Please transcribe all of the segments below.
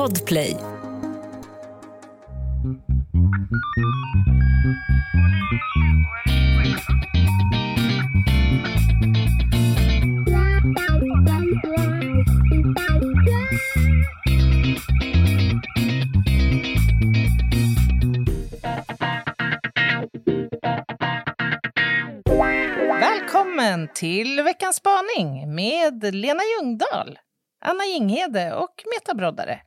Podplay. Välkommen till veckans spaning med Lena Ljungdahl, Anna Jinghede och Meta Broddare.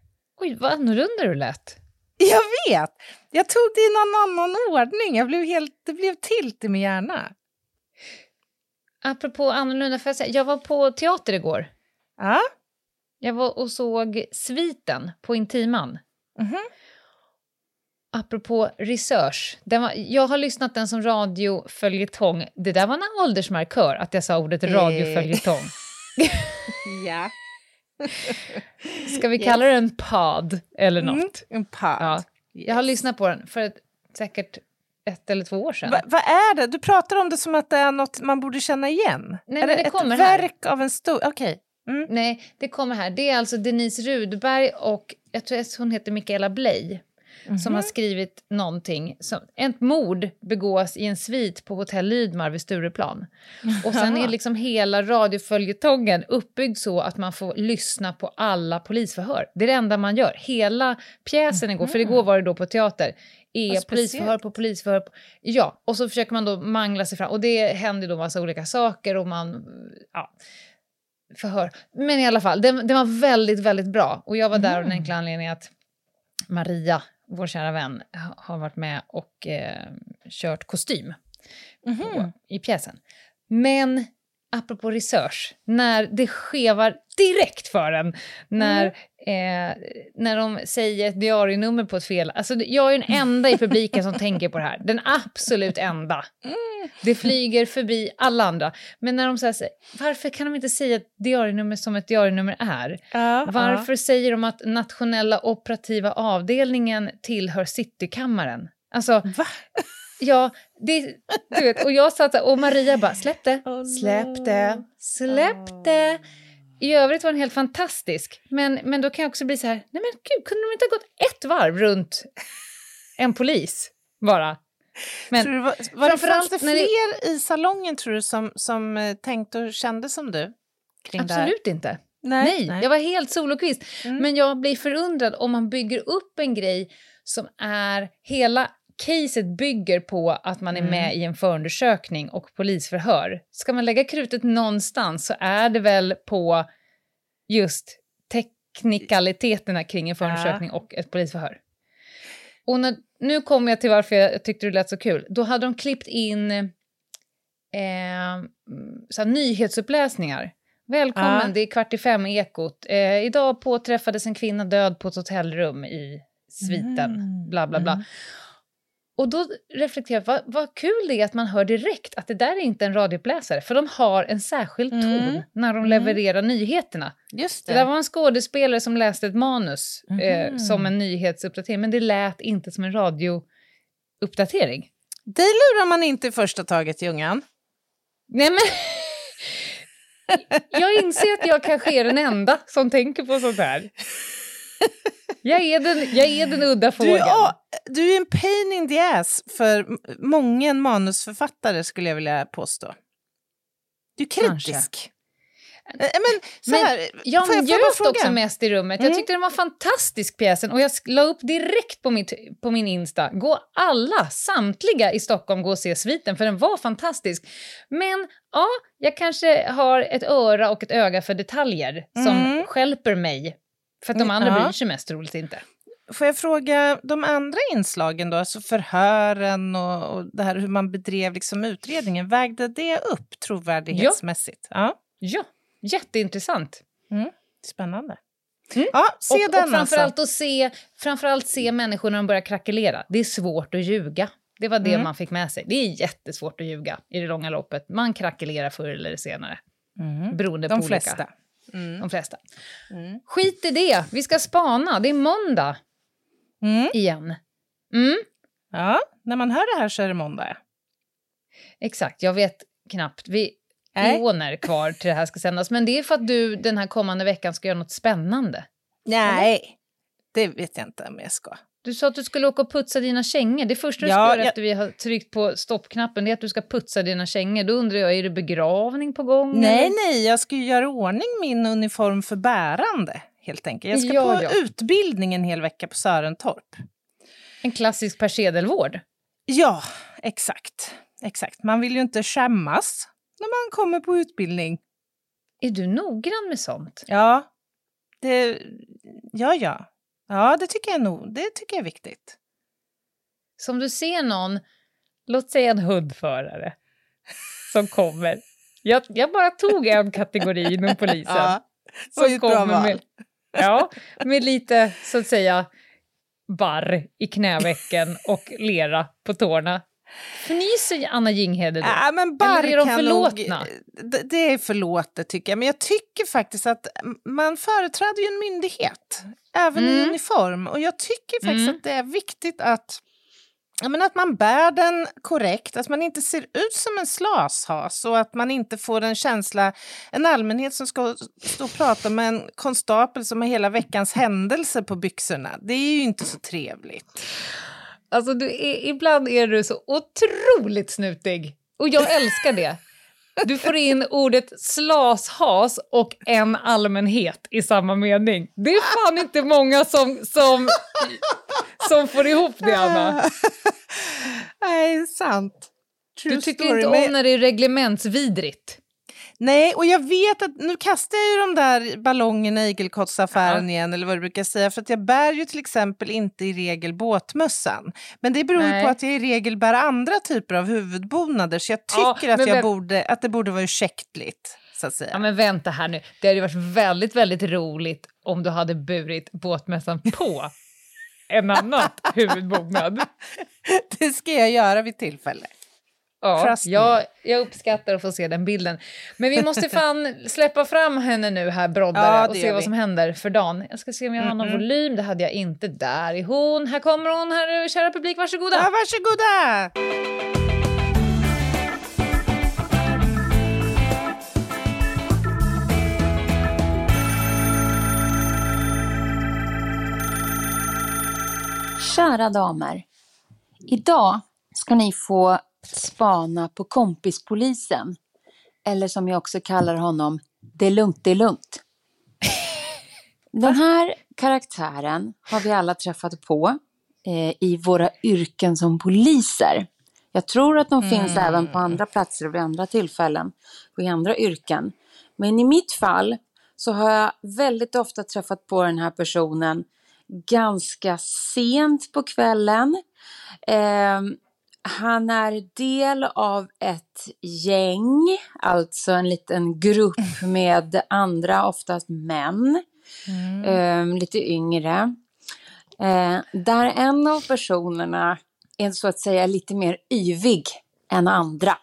Oj, vad annorlunda du lät. Jag vet! Jag tog det i någon annan ordning. Jag blev helt, det blev tilt i min hjärna. Apropå annorlunda, får jag, säga, jag var på teater igår. Ja. Jag var och såg Sviten på Intiman. Mhm. Apropå research. Var, jag har lyssnat den som radioföljetong. Det där var en åldersmarkör, att jag sa ordet radioföljetong. ja. Ska vi kalla det en pod eller något? Mm, en podd. Ja. Jag har lyssnat på den för ett, säkert ett eller två år sedan. Va, vad är det? Du pratar om det som att det är något man borde känna igen. Nej, är det det ett kommer här. verk av en stor... Okej. Mm. Nej, det kommer här. Det är alltså Denise Rudberg och jag tror att hon heter Michaela Bley som har skrivit någonting. Som, ett mord begås i en svit på hotell Lydmar vid Stureplan. Och sen är liksom hela radioföljetongen uppbyggd så att man får lyssna på alla polisförhör. Det är det enda man gör. Hela pjäsen igår, för igår var det då på teater, är polisförhör på polisförhör. På, ja, och så försöker man då mangla sig fram. Och det händer då massa olika saker och man... Ja, förhör. Men i alla fall, den, den var väldigt, väldigt bra. Och jag var där av den enkla anledningen att Maria, vår kära vän, ha- har varit med och eh, kört kostym på, i pjäsen. Men apropå research, när det skevar direkt för en, när, eh, när de säger ett diarienummer på ett fel. Alltså, jag är den enda i publiken som tänker på det här. Den absolut enda. Det flyger förbi alla andra. Men när de säger varför kan de inte säga ett diarienummer som ett diarienummer är? Ja, Varför säger de att nationella operativa avdelningen tillhör Citykammaren? Alltså, Va? Ja, det, du vet, och jag satt och Maria bara, släpp det, släpp det, släpp det. I övrigt var den helt fantastisk. Men, men då kan jag också bli så här, nej men gud, kunde de inte ha gått ett varv runt en polis bara? Men, Tror du, var var det, fanns det när det- fler i salongen tror du som, som eh, tänkte och kände som du? Det? Absolut inte. Nej. Nej, jag var helt solokvist. Mm. Men jag blir förundrad om man bygger upp en grej som är... Hela caset bygger på att man är Mm. med i en förundersökning och polisförhör. Ska man lägga krutet någonstans så är det väl på just teknikaliteterna kring en förundersökning och ett polisförhör. Och när, nu kommer jag till varför jag tyckte det lät så kul. Då hade de klippt in eh, så nyhetsuppläsningar. Välkommen, Ja. det är kvart i fem i Ekot. Eh, idag påträffades en kvinna död på ett hotellrum i sviten. Mm. Bla, bla, bla. Mm. Och då reflekterar jag, vad, vad kul det är att man hör direkt att det där är inte en radiouppläsare, för de har en särskild ton Mm. när de Mm. levererar nyheterna. Just Det det. där var en skådespelare som läste ett manus eh, Mhm. som en nyhetsuppdatering, men det lät inte som en radiouppdatering. Dig lurar man inte i första taget, Ljungan. Nej men... jag inser att jag kanske är den enda som tänker på sånt här. Jag är den, jag är den udda Du, fågeln. ja, du är en pain in the ass för många manusförfattare skulle jag vilja påstå. Du är kritisk. Eh, Men så Men här, Jag får jag, får njöt också mest i rummet. Jag Mm. tyckte den var fantastisk pjäsen och jag la upp direkt på, mitt, på min Insta. Gå alla, samtliga i Stockholm, gå och se sviten för den var fantastisk. Men ja, jag kanske har ett öra och ett öga för detaljer som Mm. skälper mig. För att de Mm, andra ja. bryr sig mest troligt inte. Får jag fråga de andra inslagen då, alltså förhören och, och det här hur man bedrev liksom utredningen, vägde det upp trovärdighetsmässigt? Ja. Ja, jätteintressant. Spännande. Mm. Ja, se och, den och framförallt alltså. att se, framförallt se människor när de börjar krackelera. Det är svårt att ljuga. Det var det Mm. man fick med sig. Det är jättesvårt att ljuga i det långa loppet. Man krackelerar förr eller senare. Mm. Beroende De på flesta. olika. Mm. De flesta. Mm. Skit i det, vi ska spana. Det är måndag Mm. igen. Mm, Ja, när man hör det här så är det måndag. exakt, jag vet knappt. Vi Nej. månader kvar till det här ska sändas. Men det är för att du den här kommande veckan ska göra något spännande. Nej. det vet jag inte om jag ska. Du sa att du skulle åka och putsa dina kängor. Det första du Ja, ska göra jag- efter vi har tryckt på stoppknappen är att du ska putsa dina kängor. Då undrar jag, är det begravning på gång? Nej, eller? nej, jag ska göra ordning min uniform för bärande. Helt enkelt. Jag ska Ja, på ja. utbildning en hel vecka på Sörentorp. En klassisk persedelvård. Ja, exakt. exakt. Man vill ju inte skämmas när man kommer på utbildning. Är du noggrann med sånt? Ja, det, ja, ja. Ja, det tycker jag nog. Det tycker jag är viktigt. Som du ser någon, låt säga en hundförare, som kommer. Jag, jag bara tog en kategori inom polisen. Ja, som kommer med, ja, med lite, så att säga, barr i knävecken och lera på tårna. Fnyser Anna Jinghede då? Ja, men Eller barr är de förlåtna? Nog, det, det är förlåtet tycker jag. Men jag tycker faktiskt att man företräder ju en myndighet. Även i Mm. uniform. Och jag tycker faktiskt Mm. att det är viktigt att, men att man bär den korrekt. Att man inte ser ut som en slashas. Och att man inte får en känsla, en allmänhet som ska stå och prata med en konstapel som har hela veckans händelse på byxorna. Det är ju inte så trevligt. Alltså, du är, ibland är du så otroligt snutig. Och jag älskar det. Du får in ordet slashas och en allmänhet i samma mening. Det är fan inte många som, som, som får ihop det, Anna. Nej, sant. True Du tycker story. inte Men- om när det är reglementsvidrigt. Nej, och jag vet att nu kastar jag ju de där ballongerna i igelkottsaffären igen, eller vad du brukar säga, för att jag bär ju till exempel inte i regel båtmössan. Men det beror ju Nej. på att jag i regel bär andra typer av huvudbonader, så jag Ja, tycker att, men jag borde, att det borde vara ursäktligt, så att säga. Ja, men vänta här nu. Det hade ju varit väldigt, väldigt roligt om du hade burit båtmässan på en annat huvudbonad. Det ska jag göra vid tillfälle. Ja, jag, jag uppskattar att få se den bilden. Men vi måste fan släppa fram henne nu här, broddare, Ja, och se vad vi. som händer för dagen. Jag ska se om jag har någon Mm-mm. volym. Det hade jag inte. Där är hon. Här kommer hon, här, kära publik. Varsågoda. Ja, varsågoda! Kära damer. Idag ska ni få spana på kompispolisen. Eller som jag också kallar honom, det är lugnt, det är lugnt. Den här karaktären har vi alla träffat på eh, i våra yrken som poliser. Jag tror att de finns även på andra platser och vid andra tillfällen och i andra yrken. Men i mitt fall så har jag väldigt ofta träffat på den här personen ganska sent på kvällen. Ehm, han är del av ett gäng, alltså en liten grupp med andra, oftast män, ehm, lite yngre. Eh, där en av personerna är så att säga lite mer yvig än andra.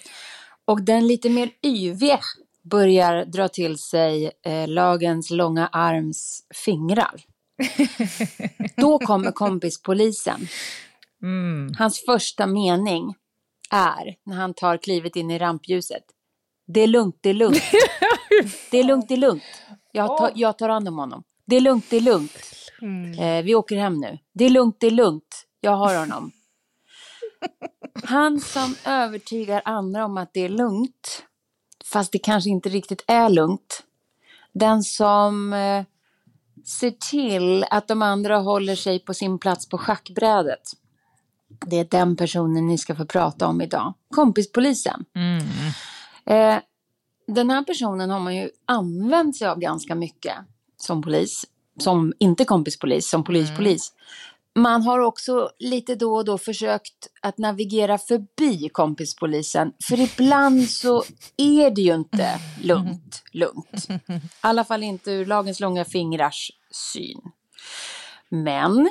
Och den lite mer yviga börjar dra till sig eh, lagens långa arms fingrar. Då kommer kompispolisen. Mm. Hans första mening är, när han tar klivet in i rampljuset, det är lugnt, det är lugnt. Det är lugnt, det är lugnt. Jag tar, jag tar hand om honom. Det är lugnt, det är lugnt. Eh, vi åker hem nu. Det är lugnt, det är lugnt. Jag har honom. Han som övertygar andra om att det är lugnt, fast det kanske inte riktigt är lugnt. Den som eh, ser till att de andra håller sig på sin plats på schackbrädet. Det är den personen ni ska få prata om idag. Kompispolisen. Mm. Eh, den här personen har man ju använt sig av ganska mycket som polis. Som inte kompispolis, som polispolis. Man har också lite då och då försökt att navigera förbi kompispolisen. För ibland så är det ju inte lugnt, lugnt. I alla fall inte ur lagens långa fingrars syn. Men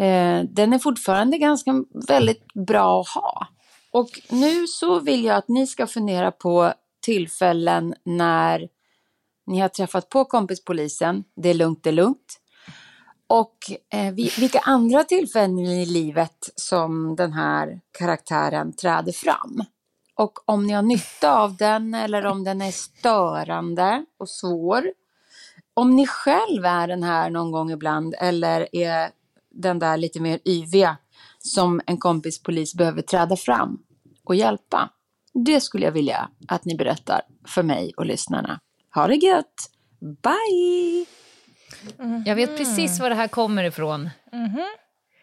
eh, den är fortfarande ganska väldigt bra att ha. Och nu så vill jag att ni ska fundera på tillfällen när ni har träffat på kompispolisen. Det är lugnt, det är lugnt. Och eh, vilka andra tillfällen i livet som den här karaktären träder fram. Och om ni har nytta av den eller om den är störande och svår. om ni själv är den här någon gång ibland eller är den där lite mer yviga som en kompis polis behöver träda fram och hjälpa. Det skulle jag vilja att ni berättar för mig och lyssnarna. Ha det gött! Bye! Jag vet precis var det här kommer ifrån.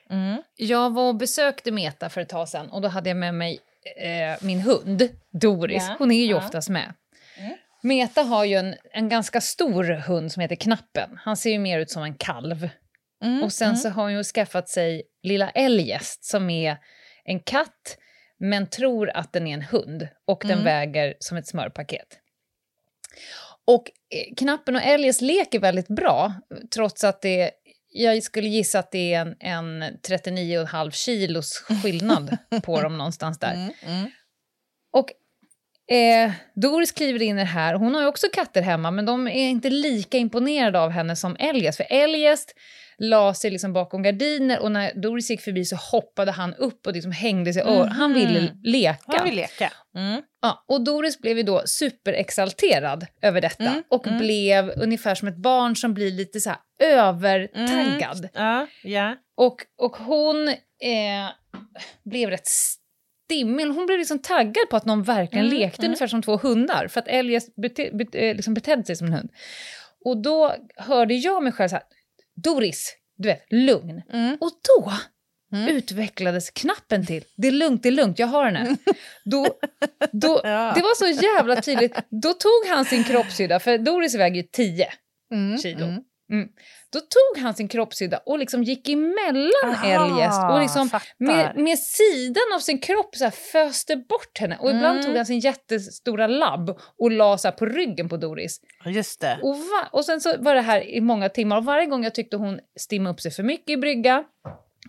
Mm. Jag var och besökte Meta för ett tag sedan och då hade jag med mig eh, min hund, Doris. Ja, Hon är ju ja. oftast med. Meta har ju en, en ganska stor hund som heter Knappen. Han ser ju mer ut som en kalv. Mm. Och sen så har hon ju skaffat sig lilla Eljest som är en katt men tror att den är en hund och den Mm. väger som ett smörpaket. Och eh, Knappen och Eljest leker väldigt bra trots att det jag skulle gissa att det är en, en 39,5 kilos skillnad på dem någonstans där. Mm. Mm. Och eh, Doris kliver in här. Hon har också katter hemma, men de är inte lika imponerade av henne som Eljest. För Eljest la sig liksom bakom gardiner och när Doris gick förbi så hoppade han upp och liksom hängde sig öronen. Han ville leka. Han vill leka. Mm. Ja, och Doris blev ju då superexalterad över detta Mm, och mm. blev ungefär som ett barn som blir lite så här övertaggad. Ja, ja. Och, och hon eh, blev rätt stimmig. Hon blev liksom taggad på att någon verkligen Mm, lekte mm. ungefär som två hundar. För att Elias bete, bete, eh, liksom betedde sig som en hund. Och då hörde jag mig själv så här, Doris, du vet, lugn. Mm. Och då Mm. utvecklades knappen till, det är lugnt, det är lugnt, jag har henne. Då, då, Ja. Det var så jävla tydligt. Då tog han sin kroppshydda, för Doris väger ju 10 Mm. kilo. Mm. Mm. Då tog han sin kroppshydda och liksom gick emellan Aha, Eljest och liksom med, med sidan av sin kropp så här föste bort henne. Och ibland Mm. tog han sin jättestora labb och la så på ryggen på Doris. Just det. Och, va- och sen så var det här i många timmar och varje gång jag tyckte hon stimmade upp sig för mycket i brygga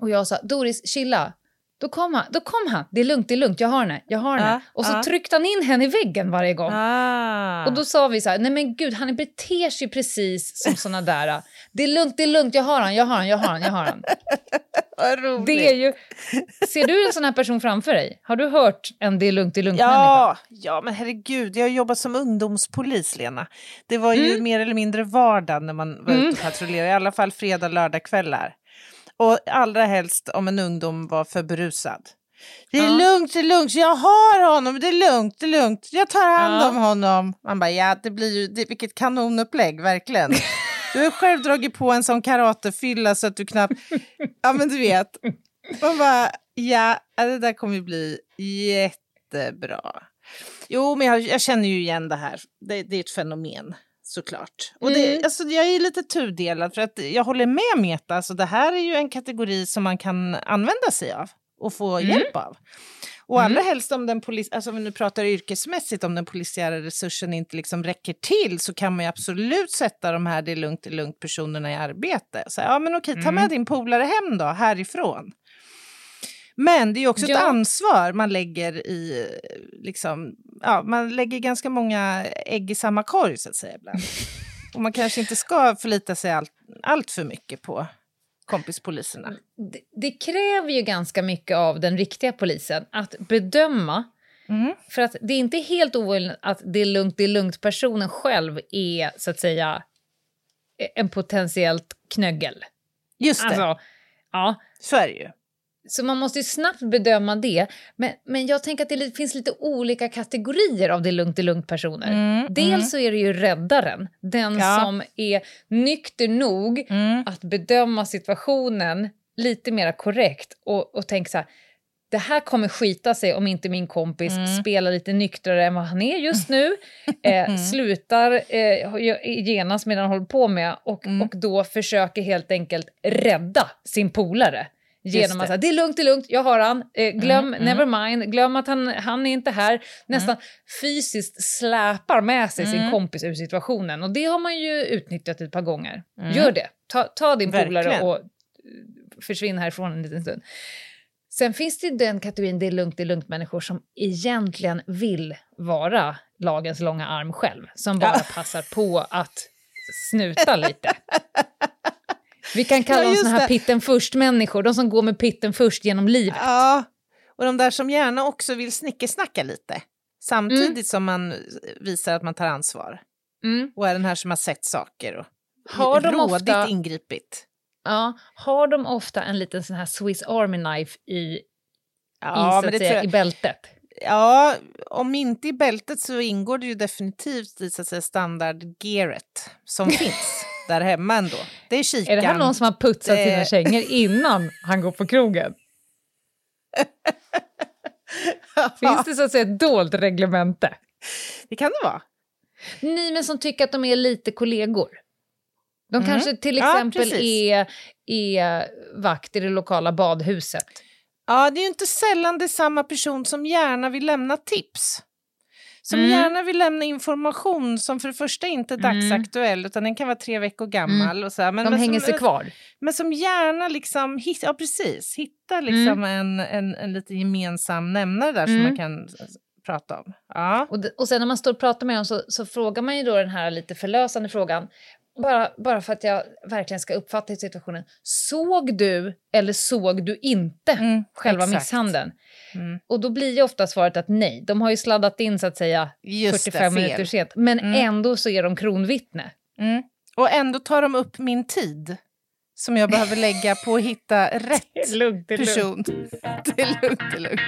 och jag sa Doris, chilla. Då kom han, då kom han. Det är lugnt, det är lugnt, jag har henne, jag har henne. Ja, och så ja. tryckte han in henne i väggen varje gång. Ah. Och då sa vi så här, nej men gud, han beter sig precis som såna där. Det är lugnt, det är lugnt, jag har han, jag har han, jag har han, jag har han. Vad roligt. Det är ju... Ser du en sån här person framför dig? Har du hört en det är lugnt, det är lugnt-människa? Ja, ja, men herregud, jag har jobbat som ungdomspolis, Lena. Det var ju mer eller mindre vardag när man var ute och patrullerade, i alla fall fredag, lördag kvällar. Och allra helst om en ungdom var för berusad. Det är Ja. lugnt, det är lugnt, jag har honom, det är lugnt, det är lugnt, jag tar hand Ja. om honom. Man bara, ja, det blir ju, det, vilket kanonupplägg, verkligen. Du har själv dragit på en sån karatefylla så att du knappt, ja men du vet. Man bara, ja, det där kommer ju bli jättebra. Jo, men jag, jag känner ju igen det här. Det, det är ett fenomen såklart. Och det, Mm. alltså, jag är lite tudelad för att jag håller med Meta. Alltså, det här är ju en kategori som man kan använda sig av och få Mm. hjälp av. Och allra helst om den polis, alltså om vi nu pratar yrkesmässigt, om den polisiära resursen inte liksom räcker till så kan man ju absolut sätta de här det är lugnt, det är lugnt personerna i arbete. Så, ja men okej, ta med Mm. din polare hem då, härifrån. Men det är också ett Ja. ansvar man lägger i, liksom, ja, man lägger ganska många ägg i samma korg så att säga ibland. Och man kanske inte ska förlita sig allt, allt för mycket på kompispoliserna. Det, det kräver ju ganska mycket av den riktiga polisen att bedöma Mm. För att det är inte helt ovanligt att det är lugnt, det är lugnt-personen själv är så att säga en potentiellt knöggel. Just det, Alltså, ja. så är det ju. Så man måste ju snabbt bedöma det. Men, men jag tänker att det finns lite olika kategorier av det lugnt, är lugnt-personer. Mm, Dels mm. så är det ju räddaren, den Ja. som är nykter nog Mm. att bedöma situationen lite mer korrekt och, och tänka så här, det här kommer skita sig om inte min kompis Mm. spelar lite nyktrare än vad han är just nu, eh, slutar eh, genast medan han håller på med och, Mm. och då försöker helt enkelt rädda sin polare. Genom att säga, det är lugnt, det är lugnt, jag har han, eh, glöm, Mm, mm. never mind, glöm att han, han är inte här. Nästan fysiskt släpar med sig sin Mm. kompis ur situationen. Och det har man ju utnyttjat ett par gånger. Mm. Gör det. Ta, ta din polare och försvinn härifrån en liten stund. Sen finns det ju den kategorin det är lugnt, det är lugnt människor som egentligen vill vara lagens långa arm själv. Som bara Ja. passar på att snuta lite. Vi kan kalla Ja, dem såna här det. pitten först-människor, de som går med pitten först genom livet. Ja, och de där som gärna också vill snickesnacka lite. Samtidigt som man visar att man tar ansvar. Mm. Och är den här som har sett saker och Har de rådigt ofta- ingripit. Ja, har de ofta en liten sån här Swiss Army knife i, i, Ja, det säga, i bältet? ja, om inte i bältet så ingår det ju definitivt i så att säga, standardgearet som finns där hemma ändå. Det är kikan. Är det här någon som har putsat Det- sina kängor innan han går på krogen? Finns det så att säga ett dolt reglemente? Det kan det vara. Ni men som tycker att de är lite kollegor. De Mm. kanske till Ja, exempel precis. är, är vakt i det lokala badhuset. Ja, det är ju inte sällan det är samma person som gärna vill lämna tips. Som Mm. gärna vill lämna information som för det första inte är Mm. dagsaktuell utan den kan vara tre veckor gammal. Och så här. Men, De men hänger som, sig kvar. Men som gärna liksom, hit, ja precis, hittar liksom en, en, en lite gemensam nämnare där som Mm. man kan prata om. Ja. Och, d- och sen när man står och pratar med dem så, så frågar man ju då den här lite förlösande frågan. Bara, bara för att jag verkligen ska uppfatta situationen. Såg du eller såg du inte Mm, själva exakt. misshandeln? Mm. Och då blir ju ofta svaret att nej. De har ju sladdat in så att säga Just 45 det, minuter sent. Men Mm. ändå så är de kronvittne. Mm. Och ändå tar de upp min tid som jag behöver lägga på att hitta rätt lugnt, person. Det är lugnt, det är lugnt.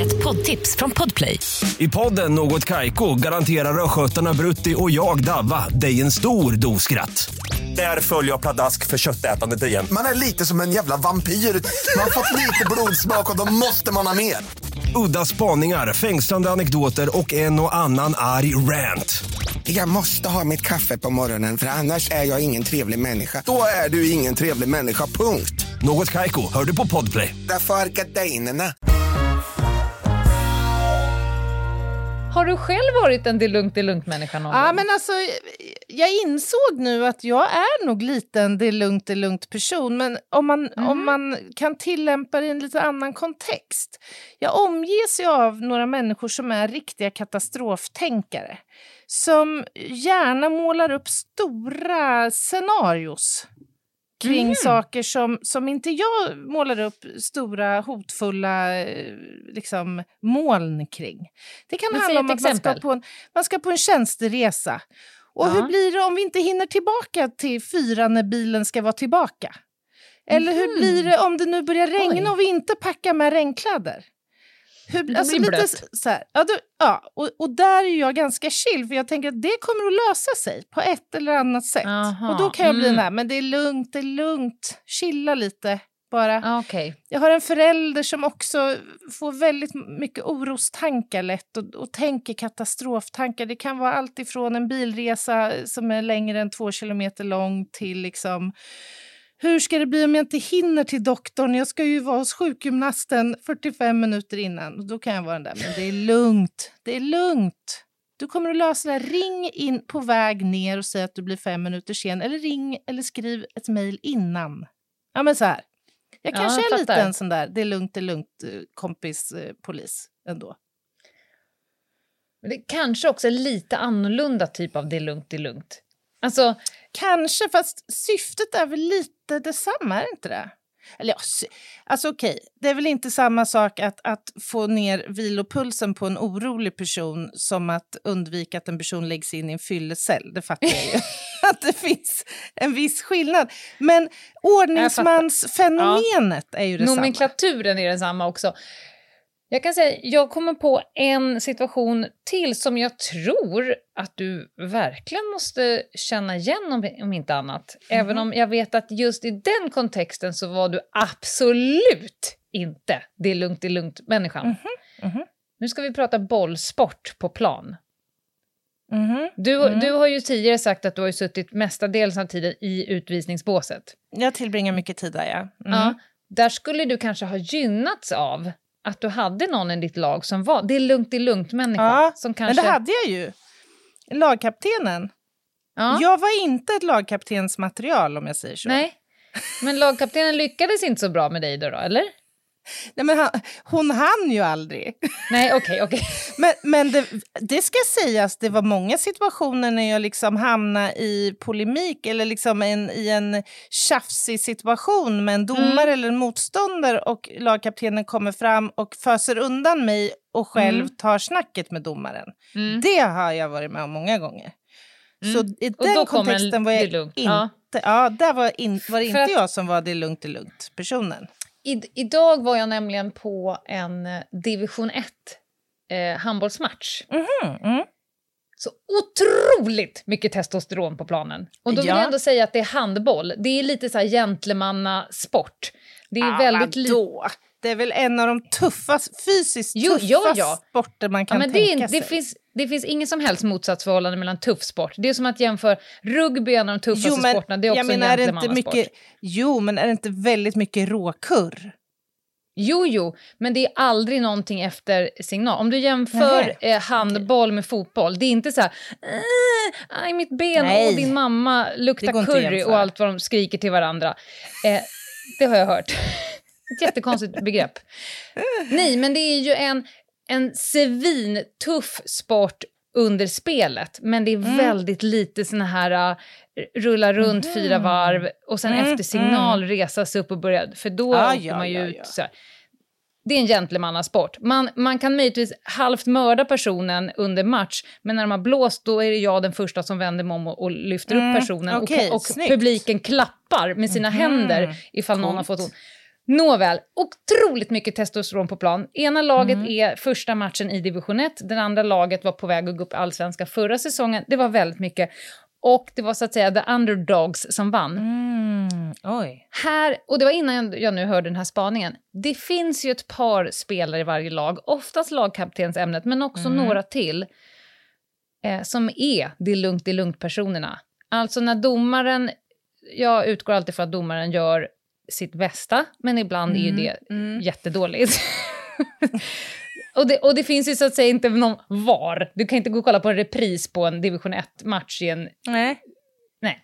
Ett poddtips från Podplay. I podden Något Kaiko garanterar östgötarna Brutti och jag, Davva, dig en stor dos skratt. Där följer jag pladask för köttätandet igen. Man är lite som en jävla vampyr. Man har fått lite blodsmak och då måste man ha mer. Udda spaningar, fängslande anekdoter och en och annan arg rant. Jag måste ha mitt kaffe på morgonen för annars är jag ingen trevlig människa. Då är du ingen trevlig människa, punkt. Något Kaiko, hör du på Podplay. Därför är gardinerna. Har du själv varit en det är lugnt, det är lugnt-människa någon Ja, gång? men alltså, jag insåg nu att jag är nog lite en det är lugnt, det är lugnt person. Men om man, Mm. om man kan tillämpa det i en lite annan kontext. Jag omges ju av några människor som är riktiga katastroftänkare. Som gärna målar upp stora scenarios kring Mm. saker som, som inte jag målar upp stora hotfulla eh, liksom, moln kring. Det kan Men handla om att man ska, på en, man ska på en tjänsteresa. Och Ja. hur blir det om vi inte hinner tillbaka till fyra när bilen ska vara tillbaka? Eller hur Mhm. blir det om det nu börjar regna Oj. och vi inte packar med regnkläder? Hur, Det alltså blir lite blött. s- så här, ja, då, ja, och, och där är jag ganska chill för jag tänker att det kommer att lösa sig på ett eller annat sätt. Aha, Och då kan jag bli mm. den här, men det är lugnt, det är lugnt, chilla lite bara. Ah, Okej. Jag har en förälder som också får väldigt mycket orostankar lätt och, och tänker katastroftankar. Det kan vara allt ifrån en bilresa som är längre än två kilometer lång till liksom hur ska det bli om jag inte hinner till doktorn? Jag ska ju vara hos sjukgymnasten 45 minuter innan. Då kan jag vara den där, men det är lugnt. Det är lugnt. Du kommer att lösa det. Ring in på väg ner och säg att du blir fem minuter sen. Eller ring eller skriv ett mejl innan. Ja, men så här. Jag Ja, kanske jag är lite en sån där, det är lugnt, det är lugnt, eh, kompis, eh, polis ändå. Men det kanske också är lite annorlunda typ av det är lugnt, det är lugnt. Alltså, Kanske, fast syftet är väl lite detsamma, är det inte det? Eller ja, alltså okej, det är väl inte samma sak att, att få ner vilopulsen på en orolig person som att undvika att en person läggs in i en fyllecell. Det fattar jag ju. att det finns en viss skillnad. Men ordningsmansfenomenet är ju detsamma. nomenklaturen är densamma också. Jag kan säga, jag kommer på en situation till som jag tror att du verkligen måste känna igen om, om inte annat. Även om jag vet att just i den kontexten så var du absolut inte det är lugnt, det är lugnt-människan. mhm. Nu ska vi prata bollsport på plan. Mhm. Du, Mm. du har ju tidigare sagt att du har suttit mestadels av tiden i utvisningsbåset. Jag tillbringar mycket tid där, ja. Mm. Ja, där skulle du kanske ha gynnats av att du hade någon i ditt lag som var det är lugnt, det är lugnt-människa. Ja, som kanske, Men det hade jag ju. Lagkaptenen. ja, Jag var inte ett lagkaptensmaterial om jag säger så. Nej, men lagkaptenen lyckades inte så bra med dig då, då eller? Nej, men han, hon hann ju aldrig. Nej, okej, okej. Men, men det, det ska sägas, det var många situationer när jag liksom hamnade i polemik eller liksom en, i en tjafsig situation med en domare eller en motståndare och lagkaptenen kommer fram och föser undan mig och själv tar snacket med domaren. Mm. Det har jag varit med om många gånger. Mm. Så i den kommer en- kontexten var jag inte... Ja. Ja. där var, in, var det inte att- jag som var det lugnt, det lugnt-personen. I, idag var jag nämligen på en eh, division 1 eh, handbollsmatch. Mhm, mm. Så otroligt mycket testosteron på planen. Och då vill Ja. jag ändå säga att det är handboll. Det är lite så här gentlemannasport. Det är Ah, väldigt vadå? Det är väl en av de tuffast, fysiskt Jo, tuffa ja, ja. sporter man Ja, kan men det, tänka är, sig. det, finns, det finns ingen som helst motsatsförhållande mellan tuff sport. Det är som att jämföra rugby, en av de tuffaste jo, men, sporterna. Det är också jag menar, är en det inte gentlemannasport. mycket, Jo, men är det inte väldigt mycket råkurr? Jo, jo, men det är aldrig någonting efter signal. Om du jämför eh, handboll med fotboll, det är inte så här äh, aj mitt ben, Nej. och din mamma luktar curry och allt vad de skriker till varandra. Eh, det har jag hört. Ett jättekonstigt begrepp. Nej, men det är ju en, en svintuff sport under spelet, men det är Mm. väldigt lite såna här uh, rulla runt fyra varv och sen Mm, efter signal resa sig upp och börja, för då Ja, åker ja, man ju ja, ut ja. så här. Det är en gentlemannasport. Man, man kan möjligtvis halvt mörda personen under match, men när de har blåst då är det jag den första som vänder mig om och, och lyfter Mm, upp personen. okej, och och publiken klappar med sina händer ifall någon har fått ont. Nåväl, otroligt mycket testosteron på plan. Ena laget är första matchen i division 1, den andra laget var på väg att gå upp allsvenskan förra säsongen. Det var väldigt mycket. Och det var så att säga the underdogs som vann. Mm, oj. Här, och det var innan jag, nu hörde den här spaningen, det finns ju ett par spelare i varje lag, oftast lagkaptensämnet, men också några till, eh, som är det lugnt, det lugnt-personerna. Alltså när domaren, jag utgår alltid från att domaren gör sitt bästa, men ibland är ju det jättedåligt. och, det, och det finns ju så att säga inte någon VAR. Du kan inte gå och kolla på en repris på en division 1-match i en Nej. Nej.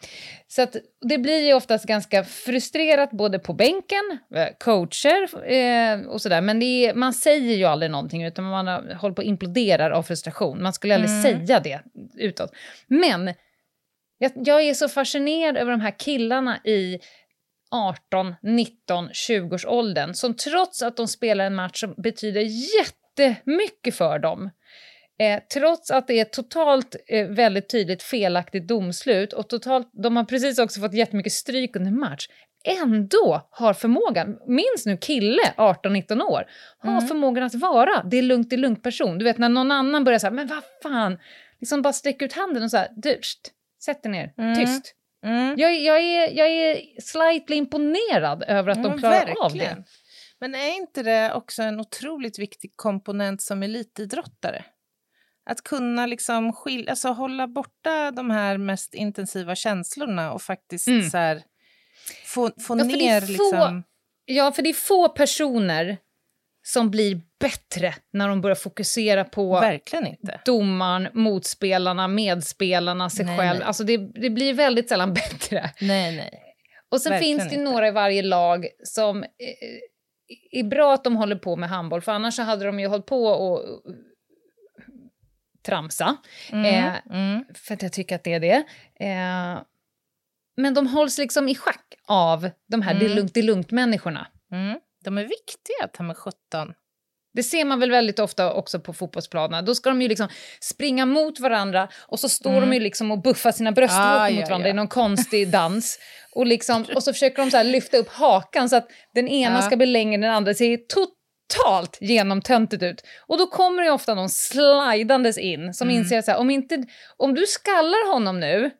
Så att det blir ju oftast ganska frustrerat både på bänken, eh, coacher eh, och sådär. Men är, man säger ju aldrig någonting utan man håller på att imploderar av frustration. Man skulle aldrig säga det utåt. Men jag, jag är så fascinerad över de här killarna i 18, 19, 20-årsåldern som trots att de spelar en match som betyder jättemycket för dem Eh, trots att det är totalt eh, väldigt tydligt felaktigt domslut och totalt, de har precis också fått jättemycket stryk under match, ändå har förmågan, minns nu kille, 18-19 år, har förmågan att vara det är lugnt, det är lugnt person. Du vet när någon annan börjar säga men vad fan, liksom bara sträcka ut handen och så här, sätt dig ner, tyst. Mm. Jag, jag, är, jag är slightly imponerad över att Ja, de klarar av verkligen. det. Men är inte det också en otroligt viktig komponent som elitidrottare? Att kunna liksom skilja, alltså hålla borta de här mest intensiva känslorna och faktiskt Mm. så här, få, få Ja, ner få- liksom... Ja, för det är få personer som blir bättre när de börjar fokusera på Verkligen inte. domaren, motspelarna, medspelarna, sig Nej, själv. nej. Alltså det, det blir väldigt sällan bättre. Nej, nej. Och sen Verkligen finns det inte. några i varje lag som eh, är bra att de håller på med handboll, för annars hade de ju hållit på och eh, tramsa. Eh, Mm. för att jag tycker att det är det. Eh, men de hålls liksom i schack av de här det är lugnt, det är lugnt-människorna. Mm. De är viktiga, ta med 17. Det ser man väl väldigt ofta också på fotbollsplanerna. Då ska de ju liksom springa mot varandra och så står de ju liksom och buffar sina bröstvårtor Mm. Ah, mot ja, varandra ja. i någon konstig dans. Och, liksom, och så försöker de så lyfta upp hakan så att den ena Ja. ska bli längre än den andra. Det ser totalt genomtöntigt ut. Och då kommer det ofta någon slidandes in som Mm. inser att om, inte, om du skallar honom nu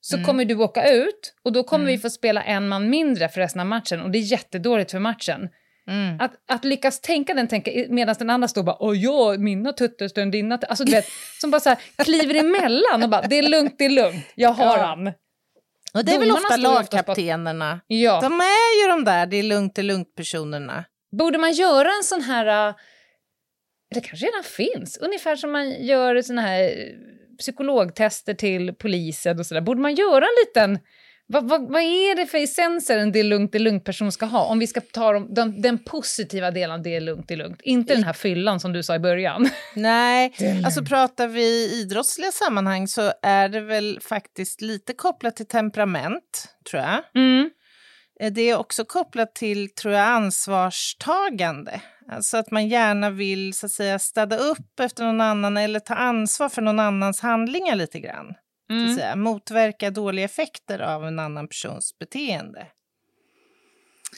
så Mm. kommer du åka ut och då kommer vi få spela en man mindre för resten av matchen och det är jättedåligt för matchen. Mm. Att, att lyckas tänka den tänka medan den andra står bara åh ja, mina tuttar dina. Alltså du vet, som bara så här, kliver emellan och bara det är lugnt, det är lugnt, jag har Ja. han. Och det är väl ofta lagkaptenerna. Ja. De är ju de där, det är lugnt, det är lugnt-personerna. Borde man göra en sån här, äh, det kanske redan finns, ungefär som man gör såna här psykologtester till polisen och sådär. Borde man göra en liten Vad, vad, vad är det för essenser en det är lugnt, det är lugnt person ska ha? Om vi ska ta dem, den, den positiva delen av det är lugnt, det är lugnt. Inte den här fyllan som du sa i början. Nej, alltså pratar vi i idrottsliga sammanhang så är det väl faktiskt lite kopplat till temperament, tror jag. Mm. Eh, Det är också kopplat till, tror jag, ansvarstagande. Alltså att man gärna vill så att säga städa upp efter någon annan eller ta ansvar för någon annans handlingar lite grann. Så att Mm. säga. Motverka dåliga effekter av en annan persons beteende.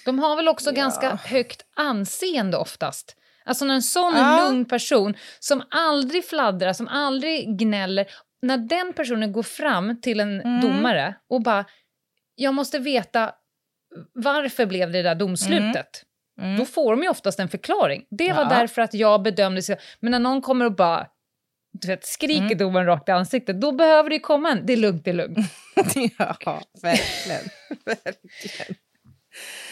De har väl också ganska högt anseende oftast. Alltså när en sån Ja. lugn person som aldrig fladdrar, som aldrig gnäller, när den personen går fram till en Mm. domare och bara “jag måste veta varför blev det där domslutet?” Mm. Då får de ju oftast en förklaring. Det var Ja. därför att jag bedömde så. Men när någon kommer och bara du vet, skriker Mm. domaren rakt i ansiktet, då behöver det ju komma en “det är lugnt, det är lugnt”. ja, verkligen. verkligen.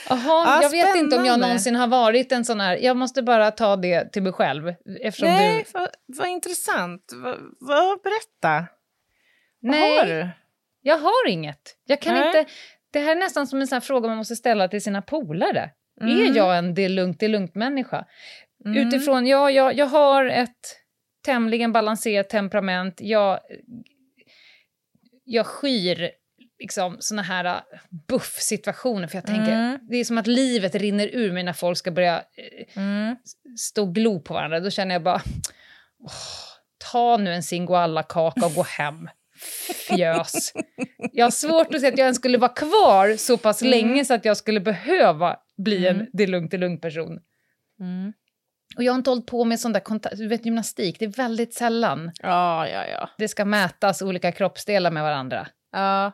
Jaha, Ja, jag vet inte om jag spännande. någonsin har varit en sån här... Jag måste bara ta det till mig själv. Nej, du... vad, vad intressant. Vad, vad, berätta. Vad Nej, har du? jag har inget. Jag kan Nej. inte... Det här är nästan som en sån fråga man måste ställa till sina polare. Mm. Är jag en det är lugnt, det är lugnt-människa? Mm. Utifrån, ja, jag, jag har ett tämligen balanserat temperament. Jag, jag skyr liksom såna här äh, buff-situationer, för jag tänker, Mm. det är som att livet rinner ur mig när folk ska börja eh, Mm. stå och glo på varandra. Då känner jag bara, åh, ta nu en singoalla-kaka och gå hem. Fjös. Jag har svårt att se att jag ens skulle vara kvar så pass Mm. länge så att jag skulle behöva bli en det är lugnt, det är lugnt person. Mm. Och jag har inte hållit på med sån där kontakt, du vet gymnastik, det är väldigt sällan Ja, ja, ja. det ska mätas olika kroppsdelar med varandra. ja.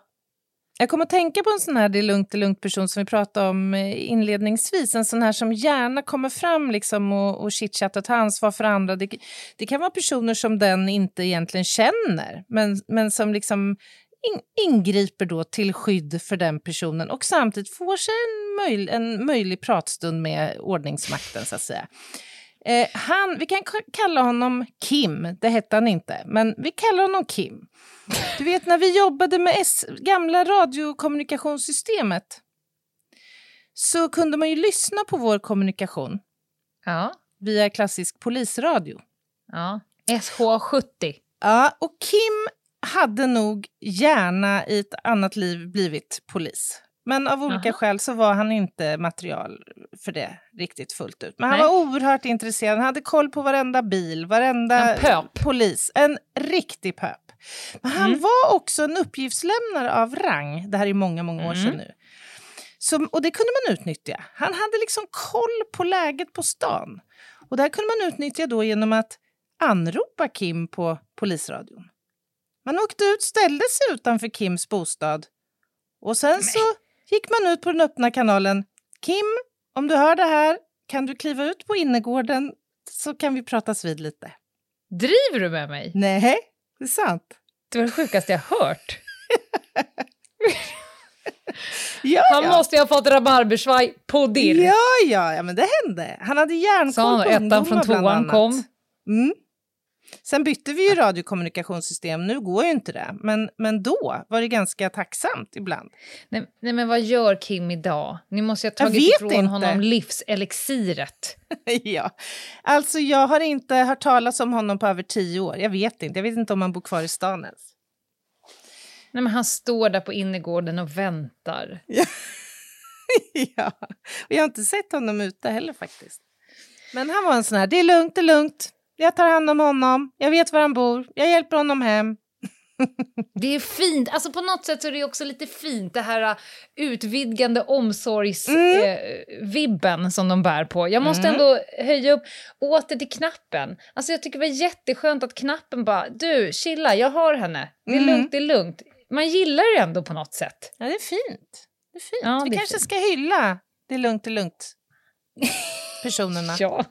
Jag kommer att tänka på en sån här det är lugnt, det är lugnt person som vi pratade om eh, inledningsvis. En sån här som gärna kommer fram liksom och, och chitchattar och tar ansvar för andra. Det, det kan vara personer som den inte egentligen känner, men, men som liksom in, ingriper då till skydd för den personen och samtidigt får sig en, möj, en möjlig pratstund med ordningsmakten, så att säga. Eh, han, vi kan kalla honom Kim, det hette han inte, men vi kallar honom Kim. Du vet när vi jobbade med S, gamla radiokommunikationssystemet så kunde man ju lyssna på vår kommunikation Ja, via klassisk polisradio. ja. SH70. Ja, och Kim hade nog gärna i ett annat liv blivit polis. Men av olika Jaha. skäl så var han inte material för det riktigt fullt ut. Men han Nej. var oerhört intresserad. Han hade koll på varenda bil, varenda En pöp. polis. En riktig pöp. Men han Mm. var också en uppgiftslämnare av rang. Det här är många, många år sedan Mm. nu. Som, och det kunde man utnyttja. Han hade liksom koll på läget på stan. Och det här kunde man utnyttja då genom att anropa Kim på polisradion. Man åkte ut, ställde sig utanför Kims bostad och sen så gick man ut på den öppna kanalen. Kim, om du hör det här, kan du kliva ut på innergården så kan vi pratas vid lite. Driver du med mig? Nej, det är sant. Det var det sjukaste jag hört. Ja, Han ja. måste ju ha fått rabarbersvaj på dirr. Ja, ja, ja, men det hände. Han hade järnkoll på och ettan ungdomar från tvåan kom. Mm. Sen bytte vi ju radiokommunikationssystem, nu går ju inte det. Men, men då var det ganska tacksamt ibland. Nej, nej, men vad gör Kim idag? Ni måste ju ha Jag tagit ifrån inte. honom livselixiret. ja. Alltså jag har inte hört talas om honom på över tio år. Jag vet inte, jag vet inte om han bor kvar i stan ens. Nej, men han står där på innergården och väntar. ja, och jag har inte sett honom ute heller faktiskt. Men han var en sån här, det är lugnt, det är lugnt. Jag tar hand om honom, jag vet var han bor, jag hjälper honom hem. Det är fint. Alltså på något sätt så är det också lite fint det här uh, utvidgande omsorgsvibben Mm. som de bär på. Jag måste ändå höja upp åter till knappen. Alltså jag tycker det var jätteskönt att knappen bara, du chilla, jag har henne. Det är Mm. lugnt, det är lugnt. Man gillar det ändå på något sätt. Ja, det är fint. Det är fint. Ja, Vi kanske fint. ska hylla det är lugnt, det är lugnt. Personerna. Ja,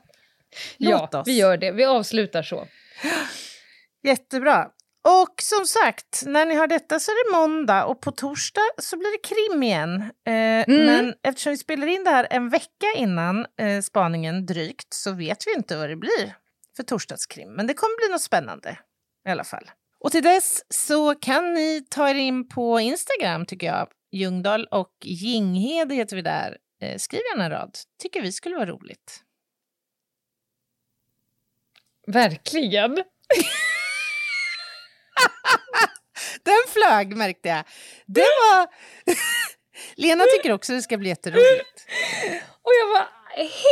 Låt ja oss. vi gör det. Vi avslutar så. Jättebra. Och som sagt, när ni har detta så är det måndag och på torsdag så blir det krim igen. Eh, Men eftersom vi spelar in det här en vecka innan eh, spaningen drygt så vet vi inte vad det blir för torsdagskrim. Men det kommer bli något spännande i alla fall. Och till dess så kan ni ta er in på Instagram tycker jag. Ljungdahl och Ginghede heter vi där. Eh, skriv gärna en rad. Tycker vi skulle vara roligt. Verkligen. Den flög märkte jag. Det var... Lena tycker också det ska bli jätteroligt. Och jag var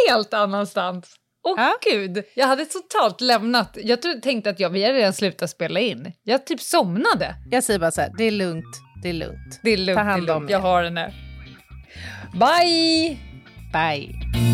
helt annanstans. Åh Ja. gud, jag hade totalt lämnat. Jag tänkte att jag, vi hade redan slutat spela in. Jag typ somnade. Jag säger bara så här, det är lugnt, det är lugnt. Det är lugnt, Ta det är hand om lugnt. jag har henne. Bye! Bye.